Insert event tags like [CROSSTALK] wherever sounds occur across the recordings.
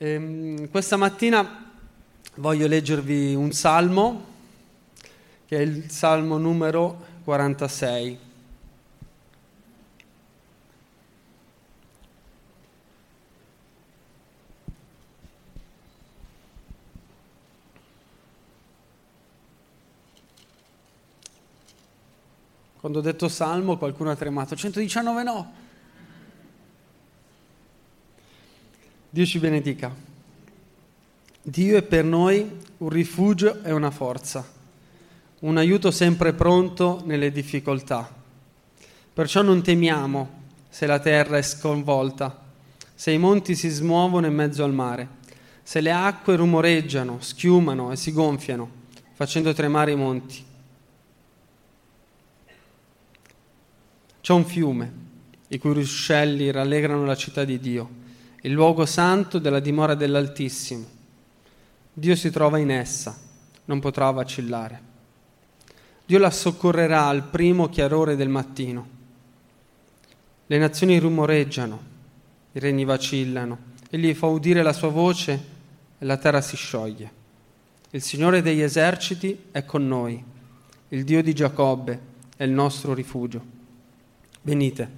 Ehm, questa mattina voglio leggervi un salmo, che è il salmo numero 46. Quando ho detto salmo qualcuno ha tremato, 119 no. Dio ci benedica. Dio è per noi un rifugio e una forza, un aiuto sempre pronto nelle difficoltà. Perciò non temiamo se la terra è sconvolta, se i monti si smuovono in mezzo al mare, se le acque rumoreggiano, schiumano e si gonfiano, facendo tremare i monti. C'è un fiume, i cui ruscelli rallegrano la città di Dio, il luogo santo della dimora dell'Altissimo. Dio si trova in essa, non potrà vacillare. Dio la soccorrerà al primo chiarore del mattino. Le nazioni rumoreggiano, i regni vacillano, egli fa udire la sua voce e la terra si scioglie. Il Signore degli eserciti è con noi, il Dio di Giacobbe è il nostro rifugio. Venite,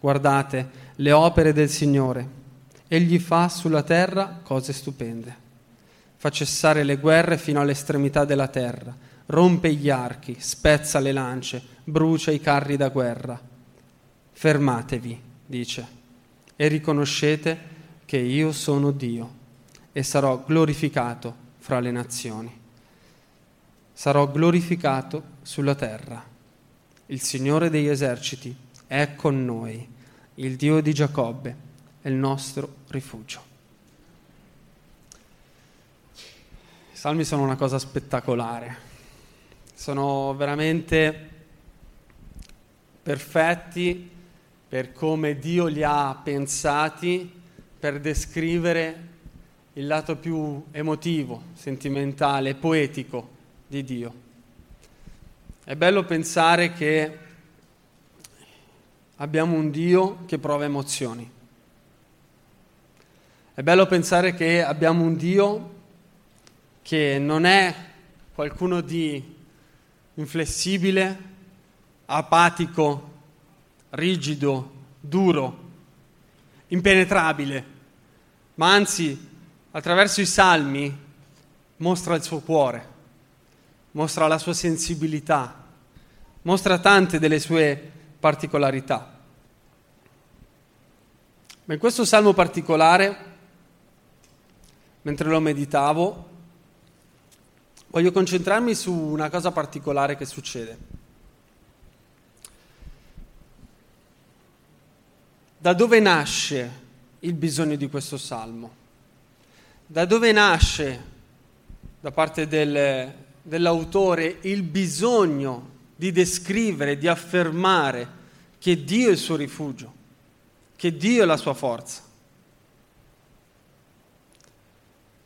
guardate le opere del Signore. Egli fa sulla terra cose stupende. Fa cessare le guerre fino all'estremità della terra, rompe gli archi, spezza le lance, brucia i carri da guerra. Fermatevi, dice, e riconoscete che io sono Dio e sarò glorificato fra le nazioni. Sarò glorificato sulla terra. Il Signore degli eserciti è con noi, il Dio di Giacobbe è il nostro rifugio. I salmi sono una cosa spettacolare, sono veramente perfetti per come Dio li ha pensati per descrivere il lato più emotivo, sentimentale, poetico di Dio. È bello pensare che abbiamo un Dio che prova emozioni. È bello pensare che abbiamo un Dio che non è qualcuno di inflessibile, apatico, rigido, duro, impenetrabile, ma anzi attraverso i salmi mostra il suo cuore, mostra la sua sensibilità, mostra tante delle sue particolarità. Ma in questo salmo particolare, mentre lo meditavo, voglio concentrarmi su una cosa particolare che succede. Da dove nasce il bisogno di questo salmo? Da dove nasce da parte del, dell'autore il bisogno di descrivere, di affermare che Dio è il suo rifugio? che Dio è la sua forza.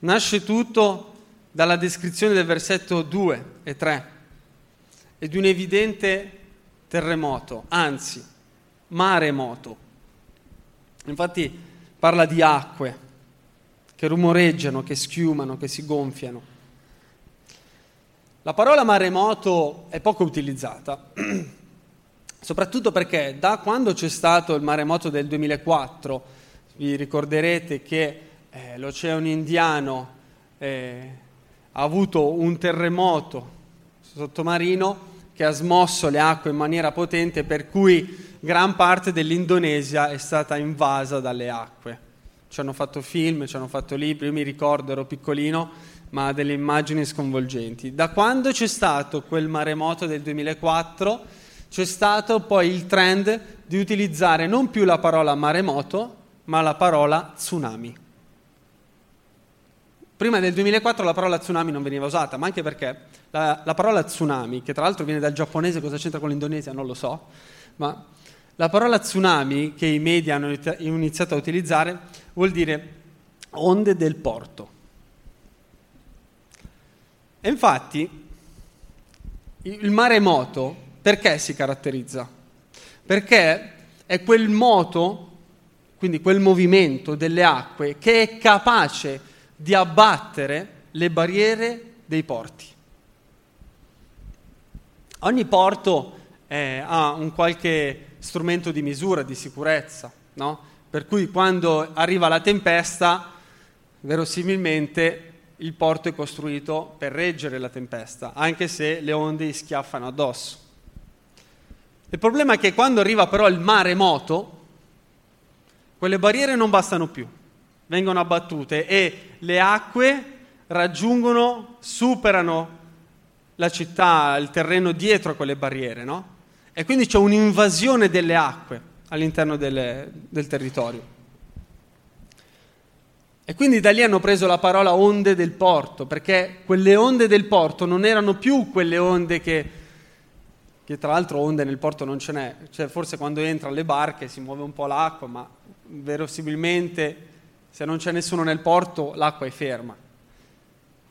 Nasce tutto dalla descrizione del versetto 2 e 3 e di un evidente terremoto, anzi maremoto. Infatti parla di acque che rumoreggiano, che schiumano, che si gonfiano. La parola maremoto è poco utilizzata [CLEARS THROAT] soprattutto perché da quando c'è stato il maremoto del 2004, vi ricorderete che eh, l'Oceano Indiano eh, ha avuto un terremoto sottomarino che ha smosso le acque in maniera potente per cui gran parte dell'Indonesia è stata invasa dalle acque. Ci hanno fatto film, ci hanno fatto libri, io mi ricordo, ero piccolino, ma delle immagini sconvolgenti. Da quando c'è stato quel maremoto del 2004 c'è stato poi il trend di utilizzare non più la parola maremoto, ma la parola tsunami. Prima del 2004 la parola tsunami non veniva usata, ma anche perché la, la parola tsunami, che tra l'altro viene dal giapponese, cosa c'entra con l'Indonesia non lo so, ma la parola tsunami che i media hanno iniziato a utilizzare vuol dire onde del porto. E infatti il maremoto perché si caratterizza? Perché è quel moto quindi quel movimento delle acque che è capace di abbattere le barriere dei porti. Ogni porto eh, ha un qualche strumento di misura, di sicurezza, no? per cui quando arriva la tempesta, verosimilmente il porto è costruito per reggere la tempesta, anche se le onde schiaffano addosso. Il problema è che quando arriva però il maremoto, quelle barriere non bastano più, vengono abbattute e le acque raggiungono, superano la città, il terreno dietro quelle barriere, no? E quindi c'è un'invasione delle acque all'interno delle, del territorio. E quindi da lì hanno preso la parola onde del porto, perché quelle onde del porto non erano più quelle onde che, che tra l'altro onde nel porto non ce n'è, cioè forse quando entrano le barche si muove un po' l'acqua, ma verosimilmente se non c'è nessuno nel porto l'acqua è ferma.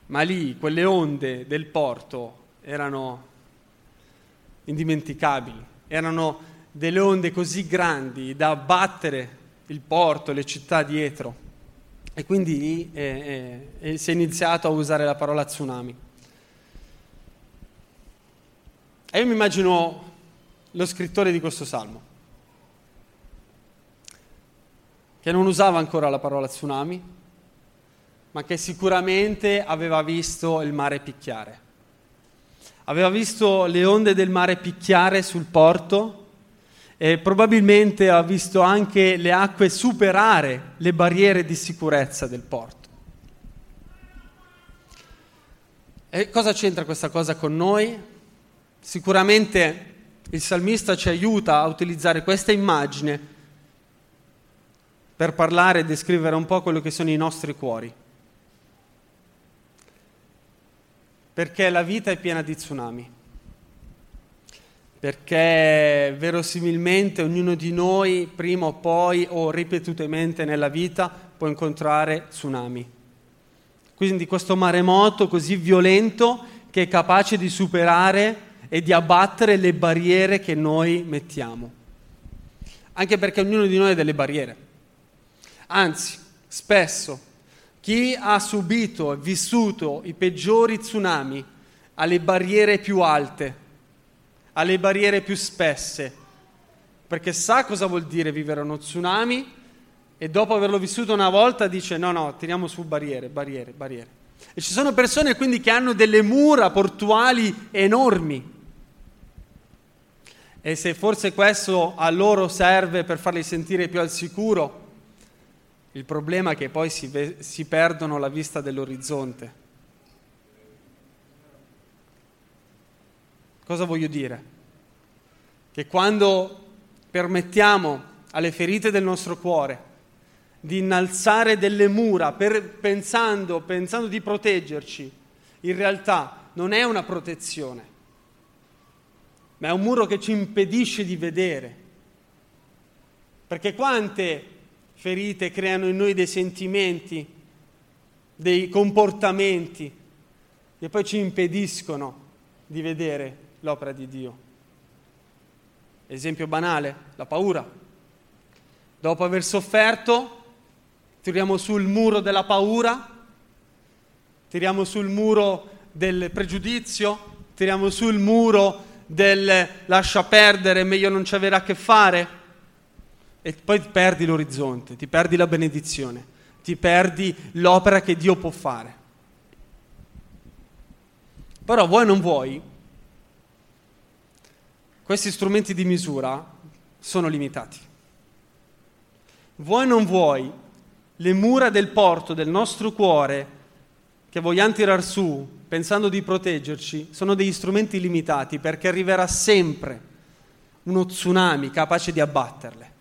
Ma lì quelle onde del porto erano indimenticabili, erano delle onde così grandi da abbattere il porto, le città dietro. E quindi eh, eh, si è iniziato a usare la parola tsunami. E io mi immagino lo scrittore di questo salmo, che non usava ancora la parola tsunami, ma che sicuramente aveva visto il mare picchiare aveva visto le onde del mare picchiare sul porto e probabilmente ha visto anche le acque superare le barriere di sicurezza del porto. E cosa c'entra questa cosa con noi? Sicuramente il salmista ci aiuta a utilizzare questa immagine per parlare e descrivere un po' quello che sono i nostri cuori. perché la vita è piena di tsunami, perché verosimilmente ognuno di noi prima o poi o ripetutamente nella vita può incontrare tsunami. Quindi questo maremoto così violento che è capace di superare e di abbattere le barriere che noi mettiamo. Anche perché ognuno di noi ha delle barriere. Anzi, spesso chi ha subito e vissuto i peggiori tsunami ha le barriere più alte, ha le barriere più spesse, perché sa cosa vuol dire vivere uno tsunami e dopo averlo vissuto una volta dice no, no, tiriamo su barriere, barriere, barriere. E ci sono persone quindi che hanno delle mura portuali enormi. E se forse questo a loro serve per farli sentire più al sicuro, il problema è che poi si, ve- si perdono la vista dell'orizzonte. Cosa voglio dire? Che quando permettiamo alle ferite del nostro cuore di innalzare delle mura per, pensando, pensando di proteggerci, in realtà non è una protezione, ma è un muro che ci impedisce di vedere. Perché quante ferite creano in noi dei sentimenti, dei comportamenti che poi ci impediscono di vedere l'opera di Dio. Esempio banale, la paura. Dopo aver sofferto, tiriamo sul muro della paura, tiriamo sul muro del pregiudizio, tiriamo sul muro del lascia perdere, meglio non ci avere a che fare e poi perdi l'orizzonte, ti perdi la benedizione, ti perdi l'opera che Dio può fare. Però vuoi o non vuoi, questi strumenti di misura sono limitati. Vuoi o non vuoi, le mura del porto del nostro cuore che vogliamo tirar su pensando di proteggerci sono degli strumenti limitati perché arriverà sempre uno tsunami capace di abbatterle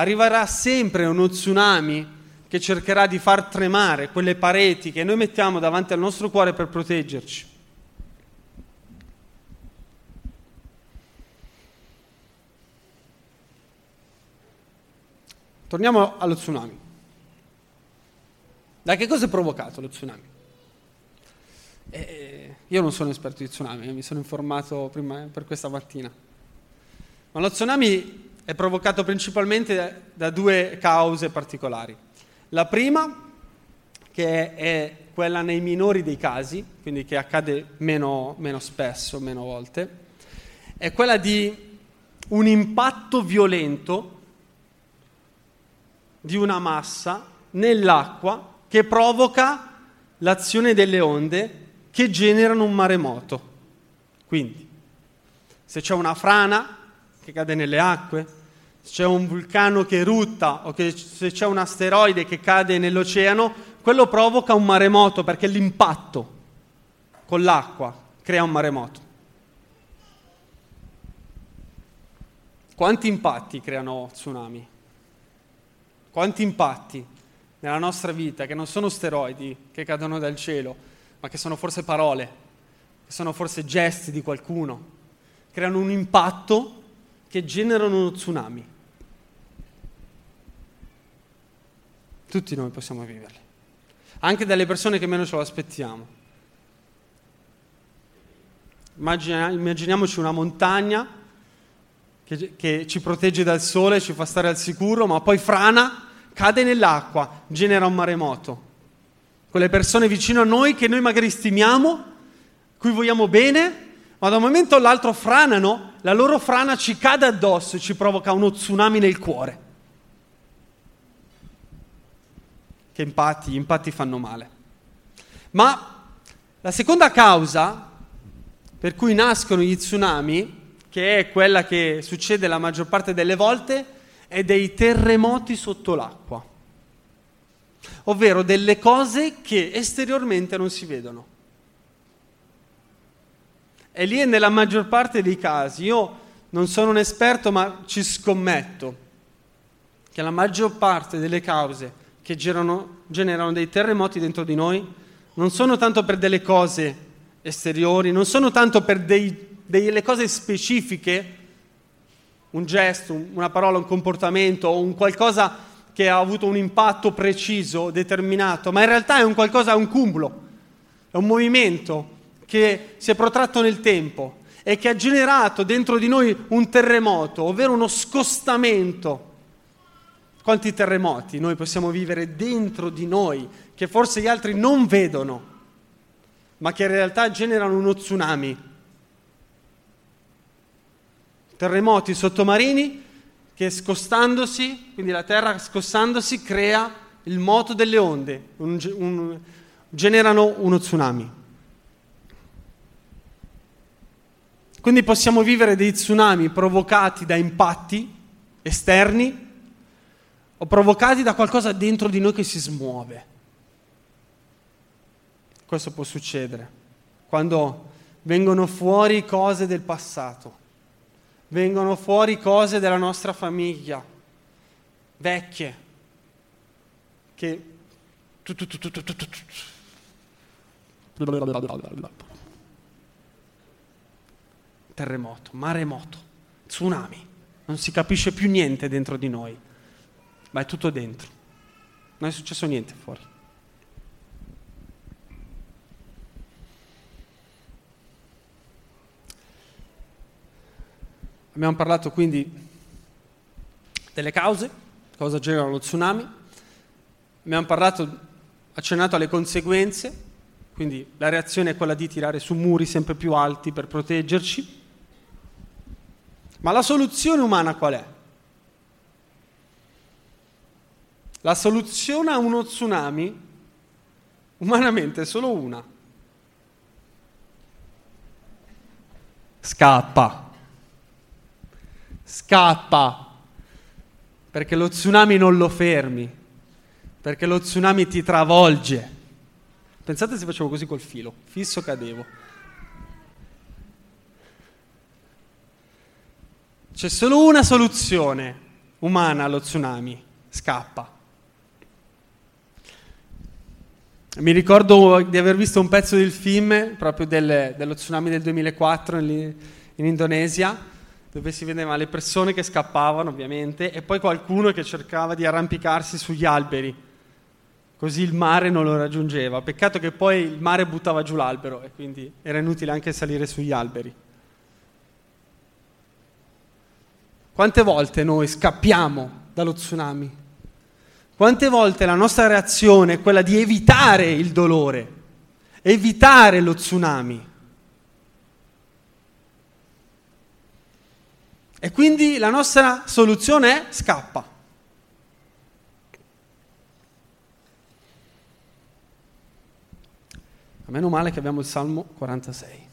arriverà sempre uno tsunami che cercherà di far tremare quelle pareti che noi mettiamo davanti al nostro cuore per proteggerci. Torniamo allo tsunami. Da che cosa è provocato lo tsunami? Eh, io non sono esperto di tsunami, eh, mi sono informato prima per questa mattina. Ma lo tsunami è provocato principalmente da due cause particolari. La prima, che è quella nei minori dei casi, quindi che accade meno, meno spesso, meno volte, è quella di un impatto violento di una massa nell'acqua che provoca l'azione delle onde che generano un maremoto. Quindi, se c'è una frana che cade nelle acque, se c'è un vulcano che erutta o che, se c'è un asteroide che cade nell'oceano, quello provoca un maremoto perché l'impatto con l'acqua crea un maremoto. Quanti impatti creano tsunami? Quanti impatti nella nostra vita che non sono steroidi che cadono dal cielo, ma che sono forse parole, che sono forse gesti di qualcuno, creano un impatto che generano uno tsunami. Tutti noi possiamo viverli, anche dalle persone che meno ce lo aspettiamo. Immaginiamoci una montagna che, che ci protegge dal sole, ci fa stare al sicuro, ma poi frana, cade nell'acqua, genera un maremoto. Quelle persone vicino a noi che noi magari stimiamo, cui vogliamo bene, ma da un momento all'altro franano, la loro frana ci cade addosso e ci provoca uno tsunami nel cuore. Che impatti, impatti fanno male. Ma la seconda causa per cui nascono gli tsunami che è quella che succede la maggior parte delle volte, è dei terremoti sotto l'acqua, ovvero delle cose che esteriormente non si vedono. E lì è nella maggior parte dei casi, io non sono un esperto ma ci scommetto, che la maggior parte delle cause che generano, generano dei terremoti dentro di noi non sono tanto per delle cose esteriori, non sono tanto per dei delle cose specifiche, un gesto, una parola, un comportamento o un qualcosa che ha avuto un impatto preciso, determinato, ma in realtà è un qualcosa, un cumulo, è un movimento che si è protratto nel tempo e che ha generato dentro di noi un terremoto, ovvero uno scostamento. Quanti terremoti noi possiamo vivere dentro di noi che forse gli altri non vedono, ma che in realtà generano uno tsunami terremoti sottomarini che scostandosi, quindi la terra scossandosi, crea il moto delle onde, un, un, generano uno tsunami. Quindi possiamo vivere dei tsunami provocati da impatti esterni o provocati da qualcosa dentro di noi che si smuove. Questo può succedere quando vengono fuori cose del passato vengono fuori cose della nostra famiglia, vecchie, che... Terremoto, maremoto, tsunami, non si capisce più niente dentro di noi, ma è tutto dentro, non è successo niente fuori. Abbiamo parlato quindi delle cause, cosa genera lo tsunami, abbiamo parlato, accennato alle conseguenze, quindi la reazione è quella di tirare su muri sempre più alti per proteggerci. Ma la soluzione umana qual è? La soluzione a uno tsunami umanamente è solo una. Scappa scappa, perché lo tsunami non lo fermi, perché lo tsunami ti travolge. Pensate se facevo così col filo, fisso cadevo. C'è solo una soluzione umana allo tsunami, scappa. Mi ricordo di aver visto un pezzo del film proprio del, dello tsunami del 2004 in, in Indonesia dove si vedeva le persone che scappavano ovviamente e poi qualcuno che cercava di arrampicarsi sugli alberi, così il mare non lo raggiungeva. Peccato che poi il mare buttava giù l'albero e quindi era inutile anche salire sugli alberi. Quante volte noi scappiamo dallo tsunami? Quante volte la nostra reazione è quella di evitare il dolore, evitare lo tsunami? E quindi la nostra soluzione è scappa. Meno male che abbiamo il Salmo 46.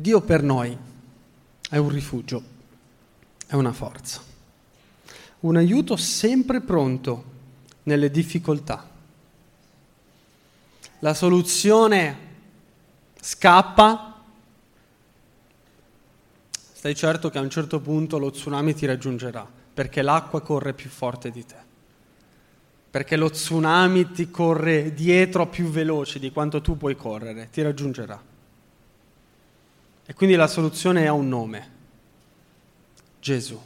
Dio per noi è un rifugio, è una forza, un aiuto sempre pronto nelle difficoltà. La soluzione scappa, stai certo che a un certo punto lo tsunami ti raggiungerà, perché l'acqua corre più forte di te, perché lo tsunami ti corre dietro più veloce di quanto tu puoi correre, ti raggiungerà. E quindi la soluzione ha un nome, Gesù.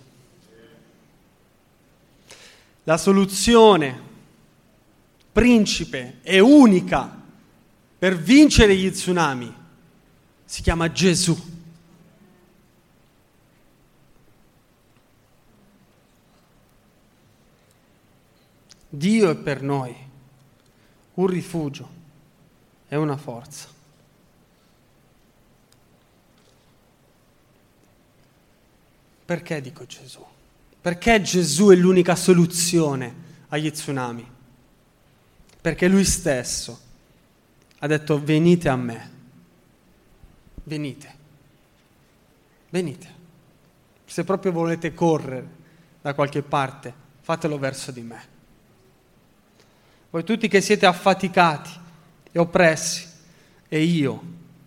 La soluzione principe e unica per vincere gli tsunami si chiama Gesù. Dio è per noi un rifugio e una forza. Perché dico Gesù? Perché Gesù è l'unica soluzione agli tsunami? Perché lui stesso ha detto venite a me, venite, venite. Se proprio volete correre da qualche parte, fatelo verso di me. Voi tutti che siete affaticati e oppressi, e io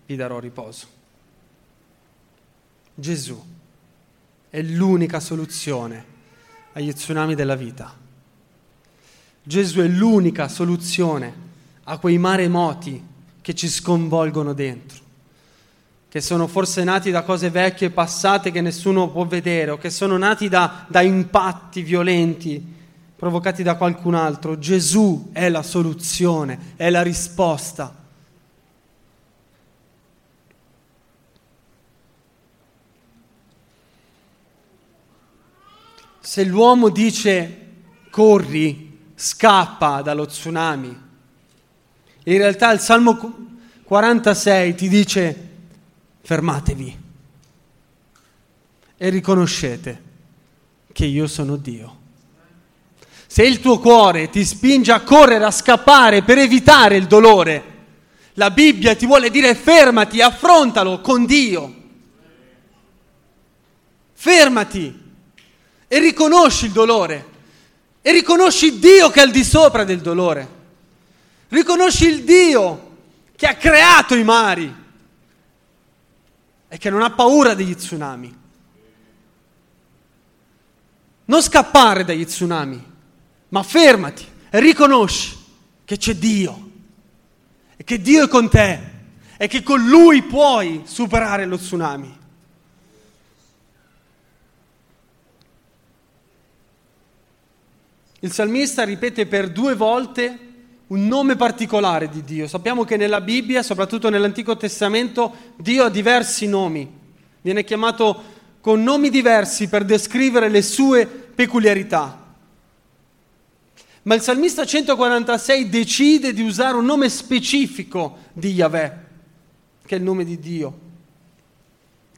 vi darò riposo. Gesù è l'unica soluzione agli tsunami della vita. Gesù è l'unica soluzione a quei maremoti che ci sconvolgono dentro, che sono forse nati da cose vecchie e passate che nessuno può vedere o che sono nati da, da impatti violenti provocati da qualcun altro. Gesù è la soluzione, è la risposta Se l'uomo dice corri, scappa dallo tsunami, in realtà il Salmo 46 ti dice fermatevi e riconoscete che io sono Dio. Se il tuo cuore ti spinge a correre, a scappare per evitare il dolore, la Bibbia ti vuole dire fermati, affrontalo con Dio. Fermati e riconosci il dolore e riconosci Dio che è al di sopra del dolore. Riconosci il Dio che ha creato i mari e che non ha paura degli tsunami. Non scappare dagli tsunami, ma fermati e riconosci che c'è Dio e che Dio è con te e che con Lui puoi superare lo tsunami. Il salmista ripete per due volte un nome particolare di Dio. Sappiamo che nella Bibbia, soprattutto nell'Antico Testamento, Dio ha diversi nomi. Viene chiamato con nomi diversi per descrivere le sue peculiarità. Ma il salmista 146 decide di usare un nome specifico di Yahweh, che è il nome di Dio,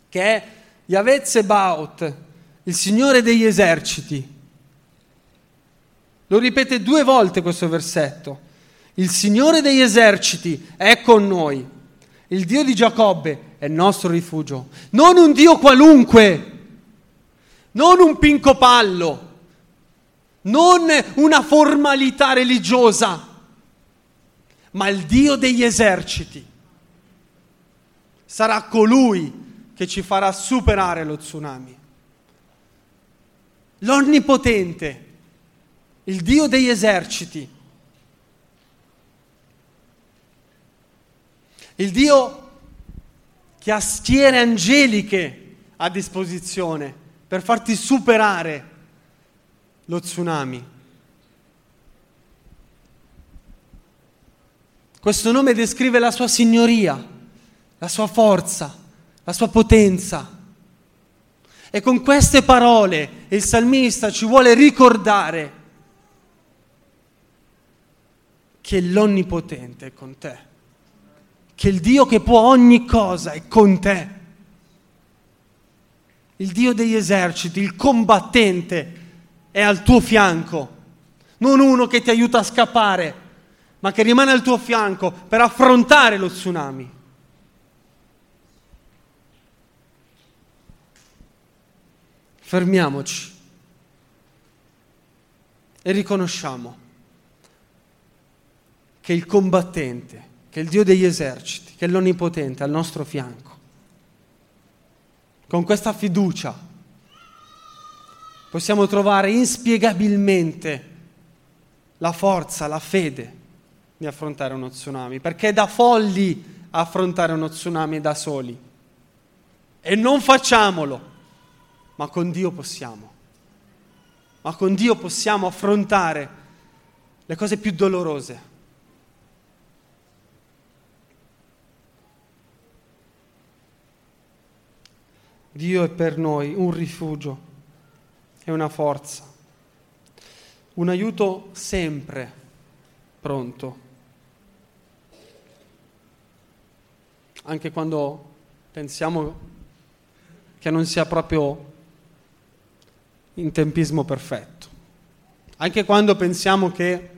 che è Yahweh Zebaot, il Signore degli eserciti. Lo ripete due volte questo versetto. Il Signore degli eserciti è con noi. Il Dio di Giacobbe è il nostro rifugio. Non un Dio qualunque, non un pincopallo, non una formalità religiosa, ma il Dio degli eserciti. Sarà colui che ci farà superare lo tsunami. L'Onnipotente il Dio degli eserciti, il Dio che ha schiere angeliche a disposizione per farti superare lo tsunami. Questo nome descrive la sua signoria, la sua forza, la sua potenza. E con queste parole il salmista ci vuole ricordare che l'Onnipotente è con te, che il Dio che può ogni cosa è con te, il Dio degli eserciti, il combattente è al tuo fianco, non uno che ti aiuta a scappare, ma che rimane al tuo fianco per affrontare lo tsunami. Fermiamoci e riconosciamo che il combattente, che il Dio degli eserciti, che è l'Onnipotente al nostro fianco. Con questa fiducia possiamo trovare inspiegabilmente la forza, la fede di affrontare uno tsunami, perché è da folli affrontare uno tsunami da soli. E non facciamolo, ma con Dio possiamo. Ma con Dio possiamo affrontare le cose più dolorose. Dio è per noi un rifugio e una forza, un aiuto sempre pronto, anche quando pensiamo che non sia proprio in tempismo perfetto, anche quando pensiamo che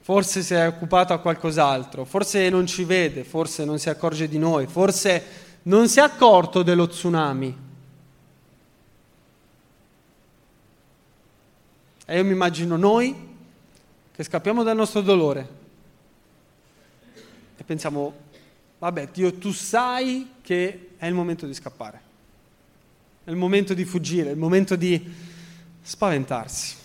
forse si è occupato a qualcos'altro, forse non ci vede, forse non si accorge di noi, forse non si è accorto dello tsunami. E io mi immagino noi che scappiamo dal nostro dolore e pensiamo, vabbè, Dio, tu sai che è il momento di scappare, è il momento di fuggire, è il momento di spaventarsi.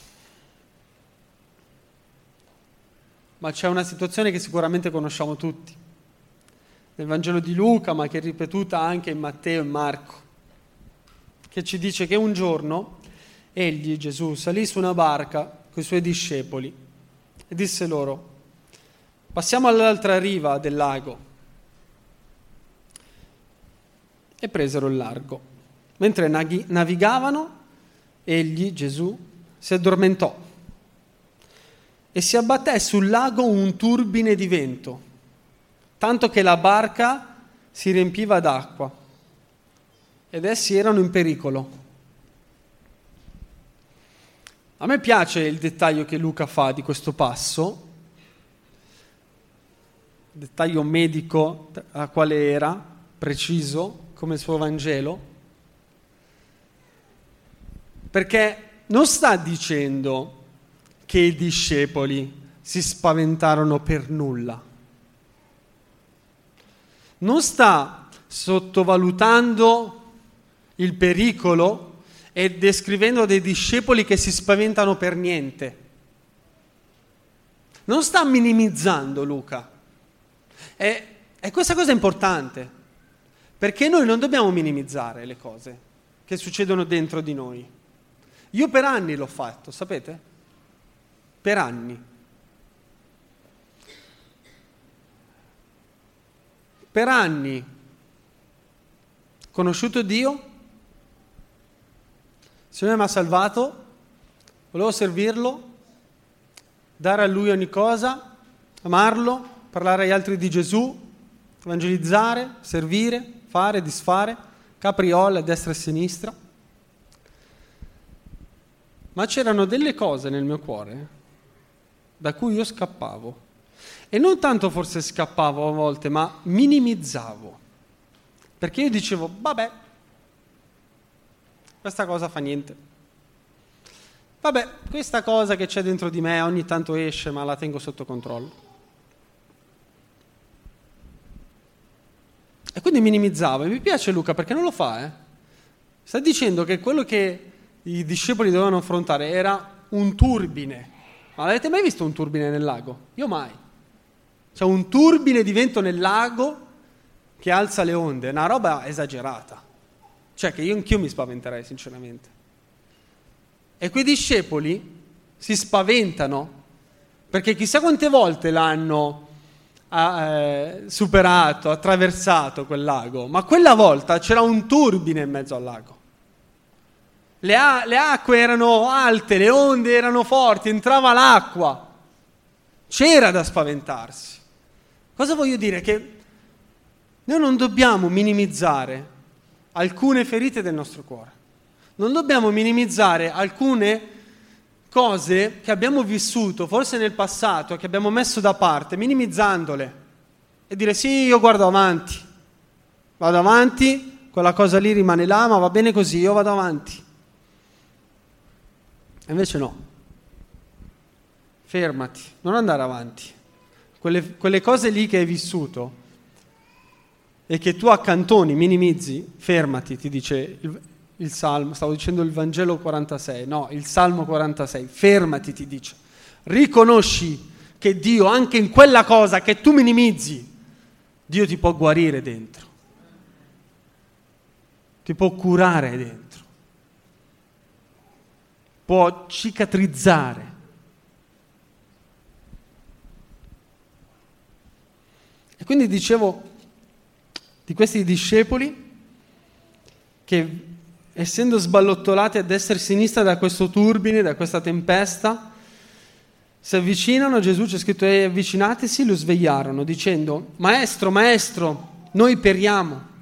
Ma c'è una situazione che sicuramente conosciamo tutti, nel Vangelo di Luca, ma che è ripetuta anche in Matteo e Marco, che ci dice che un giorno egli, Gesù, salì su una barca con i suoi discepoli e disse loro, passiamo all'altra riva del lago. E presero il largo. Mentre navigavano, egli, Gesù, si addormentò e si abbatté sul lago un turbine di vento, tanto che la barca si riempiva d'acqua ed essi erano in pericolo. A me piace il dettaglio che Luca fa di questo passo, dettaglio medico a quale era, preciso, come il suo Vangelo, perché non sta dicendo che i discepoli si spaventarono per nulla, non sta sottovalutando il pericolo e descrivendo dei discepoli che si spaventano per niente. Non sta minimizzando Luca. E, e questa cosa è importante, perché noi non dobbiamo minimizzare le cose che succedono dentro di noi. Io per anni l'ho fatto, sapete? Per anni. Per anni conosciuto Dio, Signore mi ha salvato, volevo servirlo, dare a Lui ogni cosa, amarlo, parlare agli altri di Gesù, evangelizzare, servire, fare, disfare, capriole a destra e a sinistra. Ma c'erano delle cose nel mio cuore da cui io scappavo. E non tanto forse scappavo a volte, ma minimizzavo. Perché io dicevo, vabbè, questa cosa fa niente. Vabbè, questa cosa che c'è dentro di me ogni tanto esce, ma la tengo sotto controllo. E quindi minimizzavo. E mi piace Luca perché non lo fa, eh? Sta dicendo che quello che i discepoli dovevano affrontare era un turbine. Ma avete mai visto un turbine nel lago? Io mai. C'è un turbine di vento nel lago che alza le onde, una roba esagerata. Cioè che io anch'io mi spaventerei sinceramente. E quei discepoli si spaventano perché chissà quante volte l'hanno ha eh, superato, attraversato quel lago, ma quella volta c'era un turbine in mezzo al lago. Le, a- le acque erano alte, le onde erano forti, entrava l'acqua. C'era da spaventarsi. Cosa voglio dire? Che noi non dobbiamo minimizzare alcune ferite del nostro cuore. Non dobbiamo minimizzare alcune cose che abbiamo vissuto, forse nel passato, che abbiamo messo da parte, minimizzandole. E dire sì, io guardo avanti. Vado avanti, quella cosa lì rimane là, ma va bene così, io vado avanti. E invece no. Fermati, non andare avanti. Quelle, quelle cose lì che hai vissuto e che tu accantoni, minimizzi, fermati, ti dice il, il Salmo, stavo dicendo il Vangelo 46, no, il Salmo 46, fermati, ti dice. Riconosci che Dio, anche in quella cosa che tu minimizzi, Dio ti può guarire dentro, ti può curare dentro, può cicatrizzare. Quindi dicevo di questi discepoli che essendo sballottolati a destra e a sinistra da questo turbine, da questa tempesta, si avvicinano Gesù, c'è scritto, e avvicinatisi, lo svegliarono, dicendo, Maestro, Maestro, noi periamo.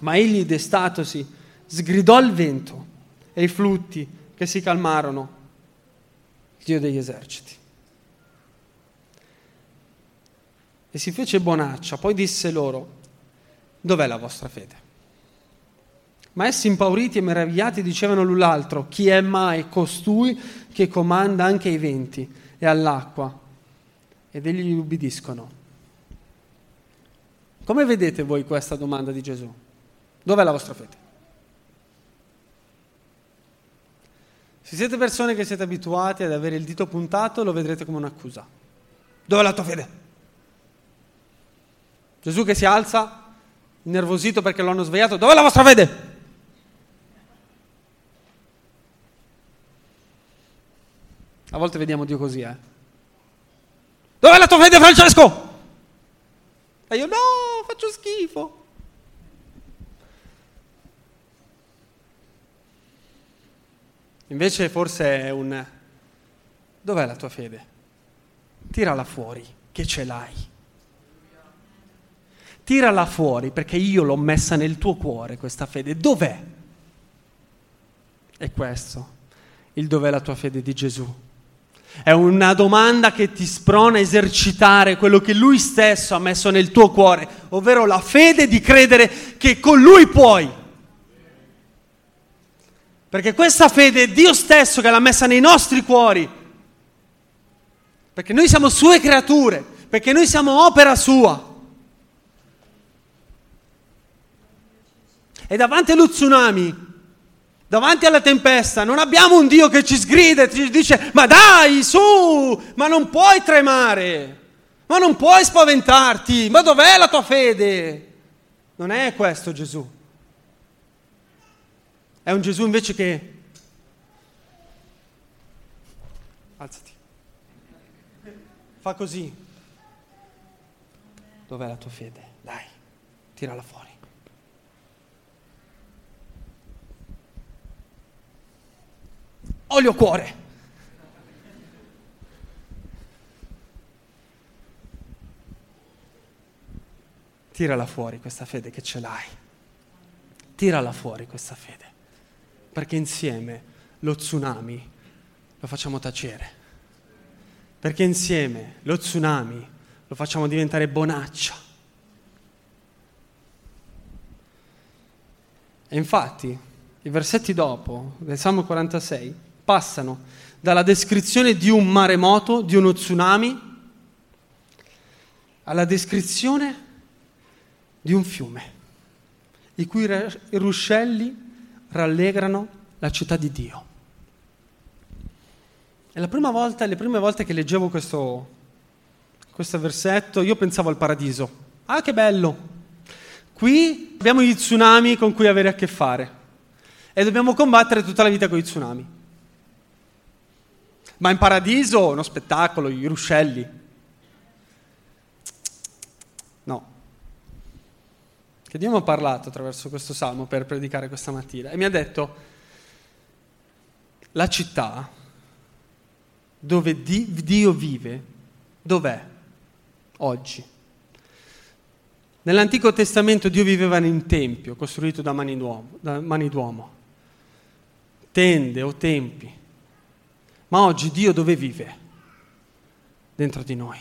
Ma egli, destatosi, sgridò il vento e i flutti che si calmarono, Dio degli eserciti. E si fece bonaccia, poi disse loro, dov'è la vostra fede? Ma essi impauriti e meravigliati dicevano l'un l'altro, chi è mai costui che comanda anche ai venti e all'acqua? Ed egli gli ubbidiscono. Come vedete voi questa domanda di Gesù? Dov'è la vostra fede? Se siete persone che siete abituate ad avere il dito puntato, lo vedrete come un'accusa. Dov'è la tua fede? Gesù che si alza, innervosito perché lo hanno svegliato, dov'è la vostra fede? A volte vediamo Dio così, eh. Dov'è la tua fede, Francesco? E io, no, faccio schifo. Invece forse è un... Dov'è la tua fede? Tirala fuori, che ce l'hai. Tirala fuori perché io l'ho messa nel tuo cuore questa fede. Dov'è? È questo, il dov'è la tua fede di Gesù. È una domanda che ti sprona a esercitare quello che Lui stesso ha messo nel tuo cuore, ovvero la fede di credere che con Lui puoi. Perché questa fede è Dio stesso che l'ha messa nei nostri cuori. Perché noi siamo sue creature, perché noi siamo opera sua. E davanti allo tsunami davanti alla tempesta, non abbiamo un Dio che ci sgrida e ci dice ma dai su, ma non puoi tremare, ma non puoi spaventarti, ma dov'è la tua fede? Non è questo Gesù. È un Gesù invece che... Alzati. Fa così. Dov'è la tua fede? Dai, tirala fuori. Olio cuore. Tirala fuori questa fede che ce l'hai. Tirala fuori questa fede. Perché insieme lo tsunami lo facciamo tacere. Perché insieme lo tsunami lo facciamo diventare bonaccia. E infatti, i versetti dopo, del Salmo 46, passano dalla descrizione di un maremoto, di uno tsunami, alla descrizione di un fiume, i cui ruscelli rallegrano la città di Dio. E la prima volta, le prime volte che leggevo questo, questo versetto, io pensavo al paradiso. Ah, che bello! Qui abbiamo gli tsunami con cui avere a che fare e dobbiamo combattere tutta la vita con i tsunami. Ma in paradiso uno spettacolo, i ruscelli. No. Che Dio mi ha parlato attraverso questo salmo per predicare questa mattina e mi ha detto, la città dove Dio vive, dov'è oggi? Nell'Antico Testamento Dio viveva in un tempio costruito da mani d'uomo, da mani d'uomo. tende o tempi ma oggi Dio dove vive? Dentro di noi.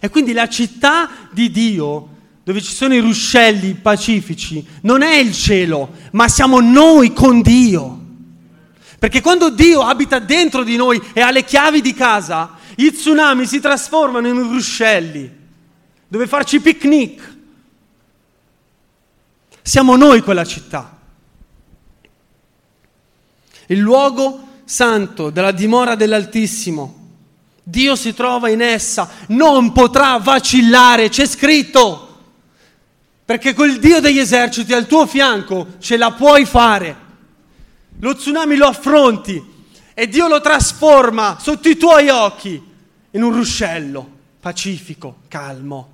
E quindi la città di Dio dove ci sono i ruscelli pacifici, non è il cielo, ma siamo noi con Dio. Perché quando Dio abita dentro di noi e ha le chiavi di casa, i tsunami si trasformano in ruscelli, dove farci picnic. Siamo noi quella città. Il luogo santo della dimora dell'Altissimo. Dio si trova in essa, non potrà vacillare, c'è scritto. Perché quel Dio degli eserciti al tuo fianco ce la puoi fare. Lo tsunami lo affronti e Dio lo trasforma sotto i tuoi occhi in un ruscello pacifico, calmo.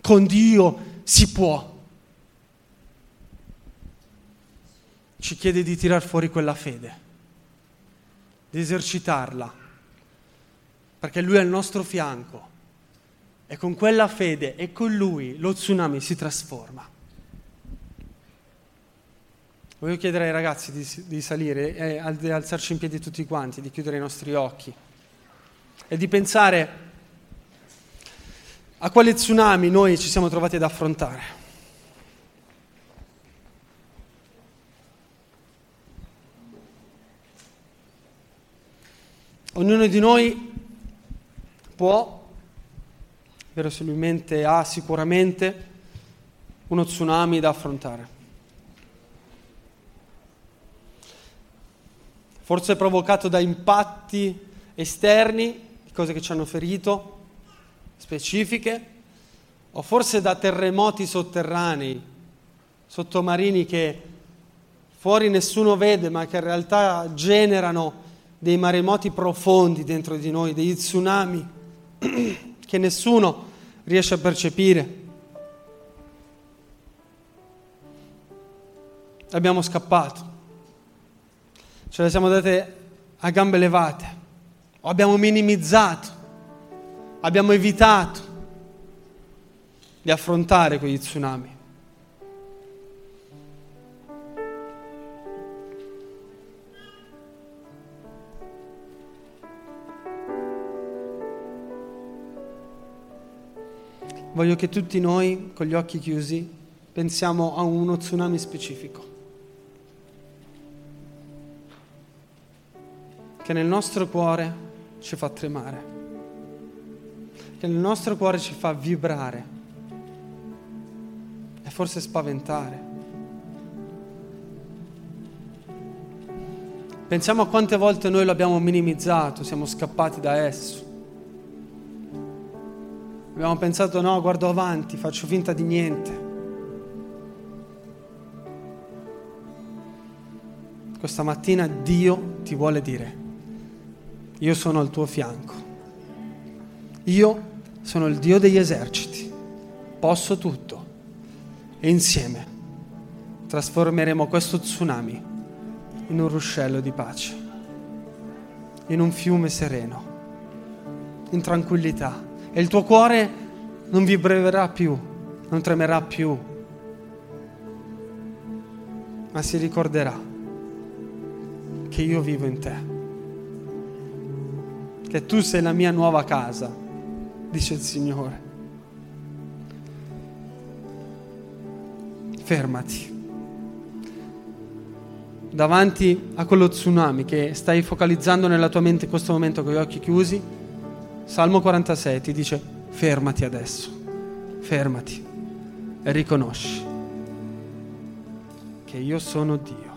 Con Dio si può. Ci chiede di tirar fuori quella fede, di esercitarla, perché Lui è al nostro fianco e con quella fede e con lui lo tsunami si trasforma. Voglio chiedere ai ragazzi di, di salire e di alzarci in piedi tutti quanti, di chiudere i nostri occhi e di pensare a quale tsunami noi ci siamo trovati ad affrontare. Ognuno di noi può verosimilmente ha sicuramente uno tsunami da affrontare. Forse provocato da impatti esterni, cose che ci hanno ferito, specifiche, o forse da terremoti sotterranei, sottomarini che fuori nessuno vede, ma che in realtà generano dei maremoti profondi dentro di noi, degli tsunami [CLEARS THROAT] che nessuno riesce a percepire. Abbiamo scappato, ce le siamo date a gambe levate, o abbiamo minimizzato, abbiamo evitato di affrontare quegli tsunami. Voglio che tutti noi, con gli occhi chiusi, pensiamo a uno tsunami specifico. Che nel nostro cuore ci fa tremare, che nel nostro cuore ci fa vibrare e forse spaventare. Pensiamo a quante volte noi lo abbiamo minimizzato, siamo scappati da esso. Abbiamo pensato no, guardo avanti, faccio finta di niente. Questa mattina Dio ti vuole dire, io sono al tuo fianco. Io sono il Dio degli eserciti, posso tutto e insieme trasformeremo questo tsunami in un ruscello di pace, in un fiume sereno, in tranquillità e il tuo cuore non vibrerà più, non tremerà più, ma si ricorderà che io vivo in te, che tu sei la mia nuova casa, dice il Signore. Fermati davanti a quello tsunami che stai focalizzando nella tua mente in questo momento con gli occhi chiusi Salmo 46 ti dice fermati adesso, fermati e riconosci che io sono Dio.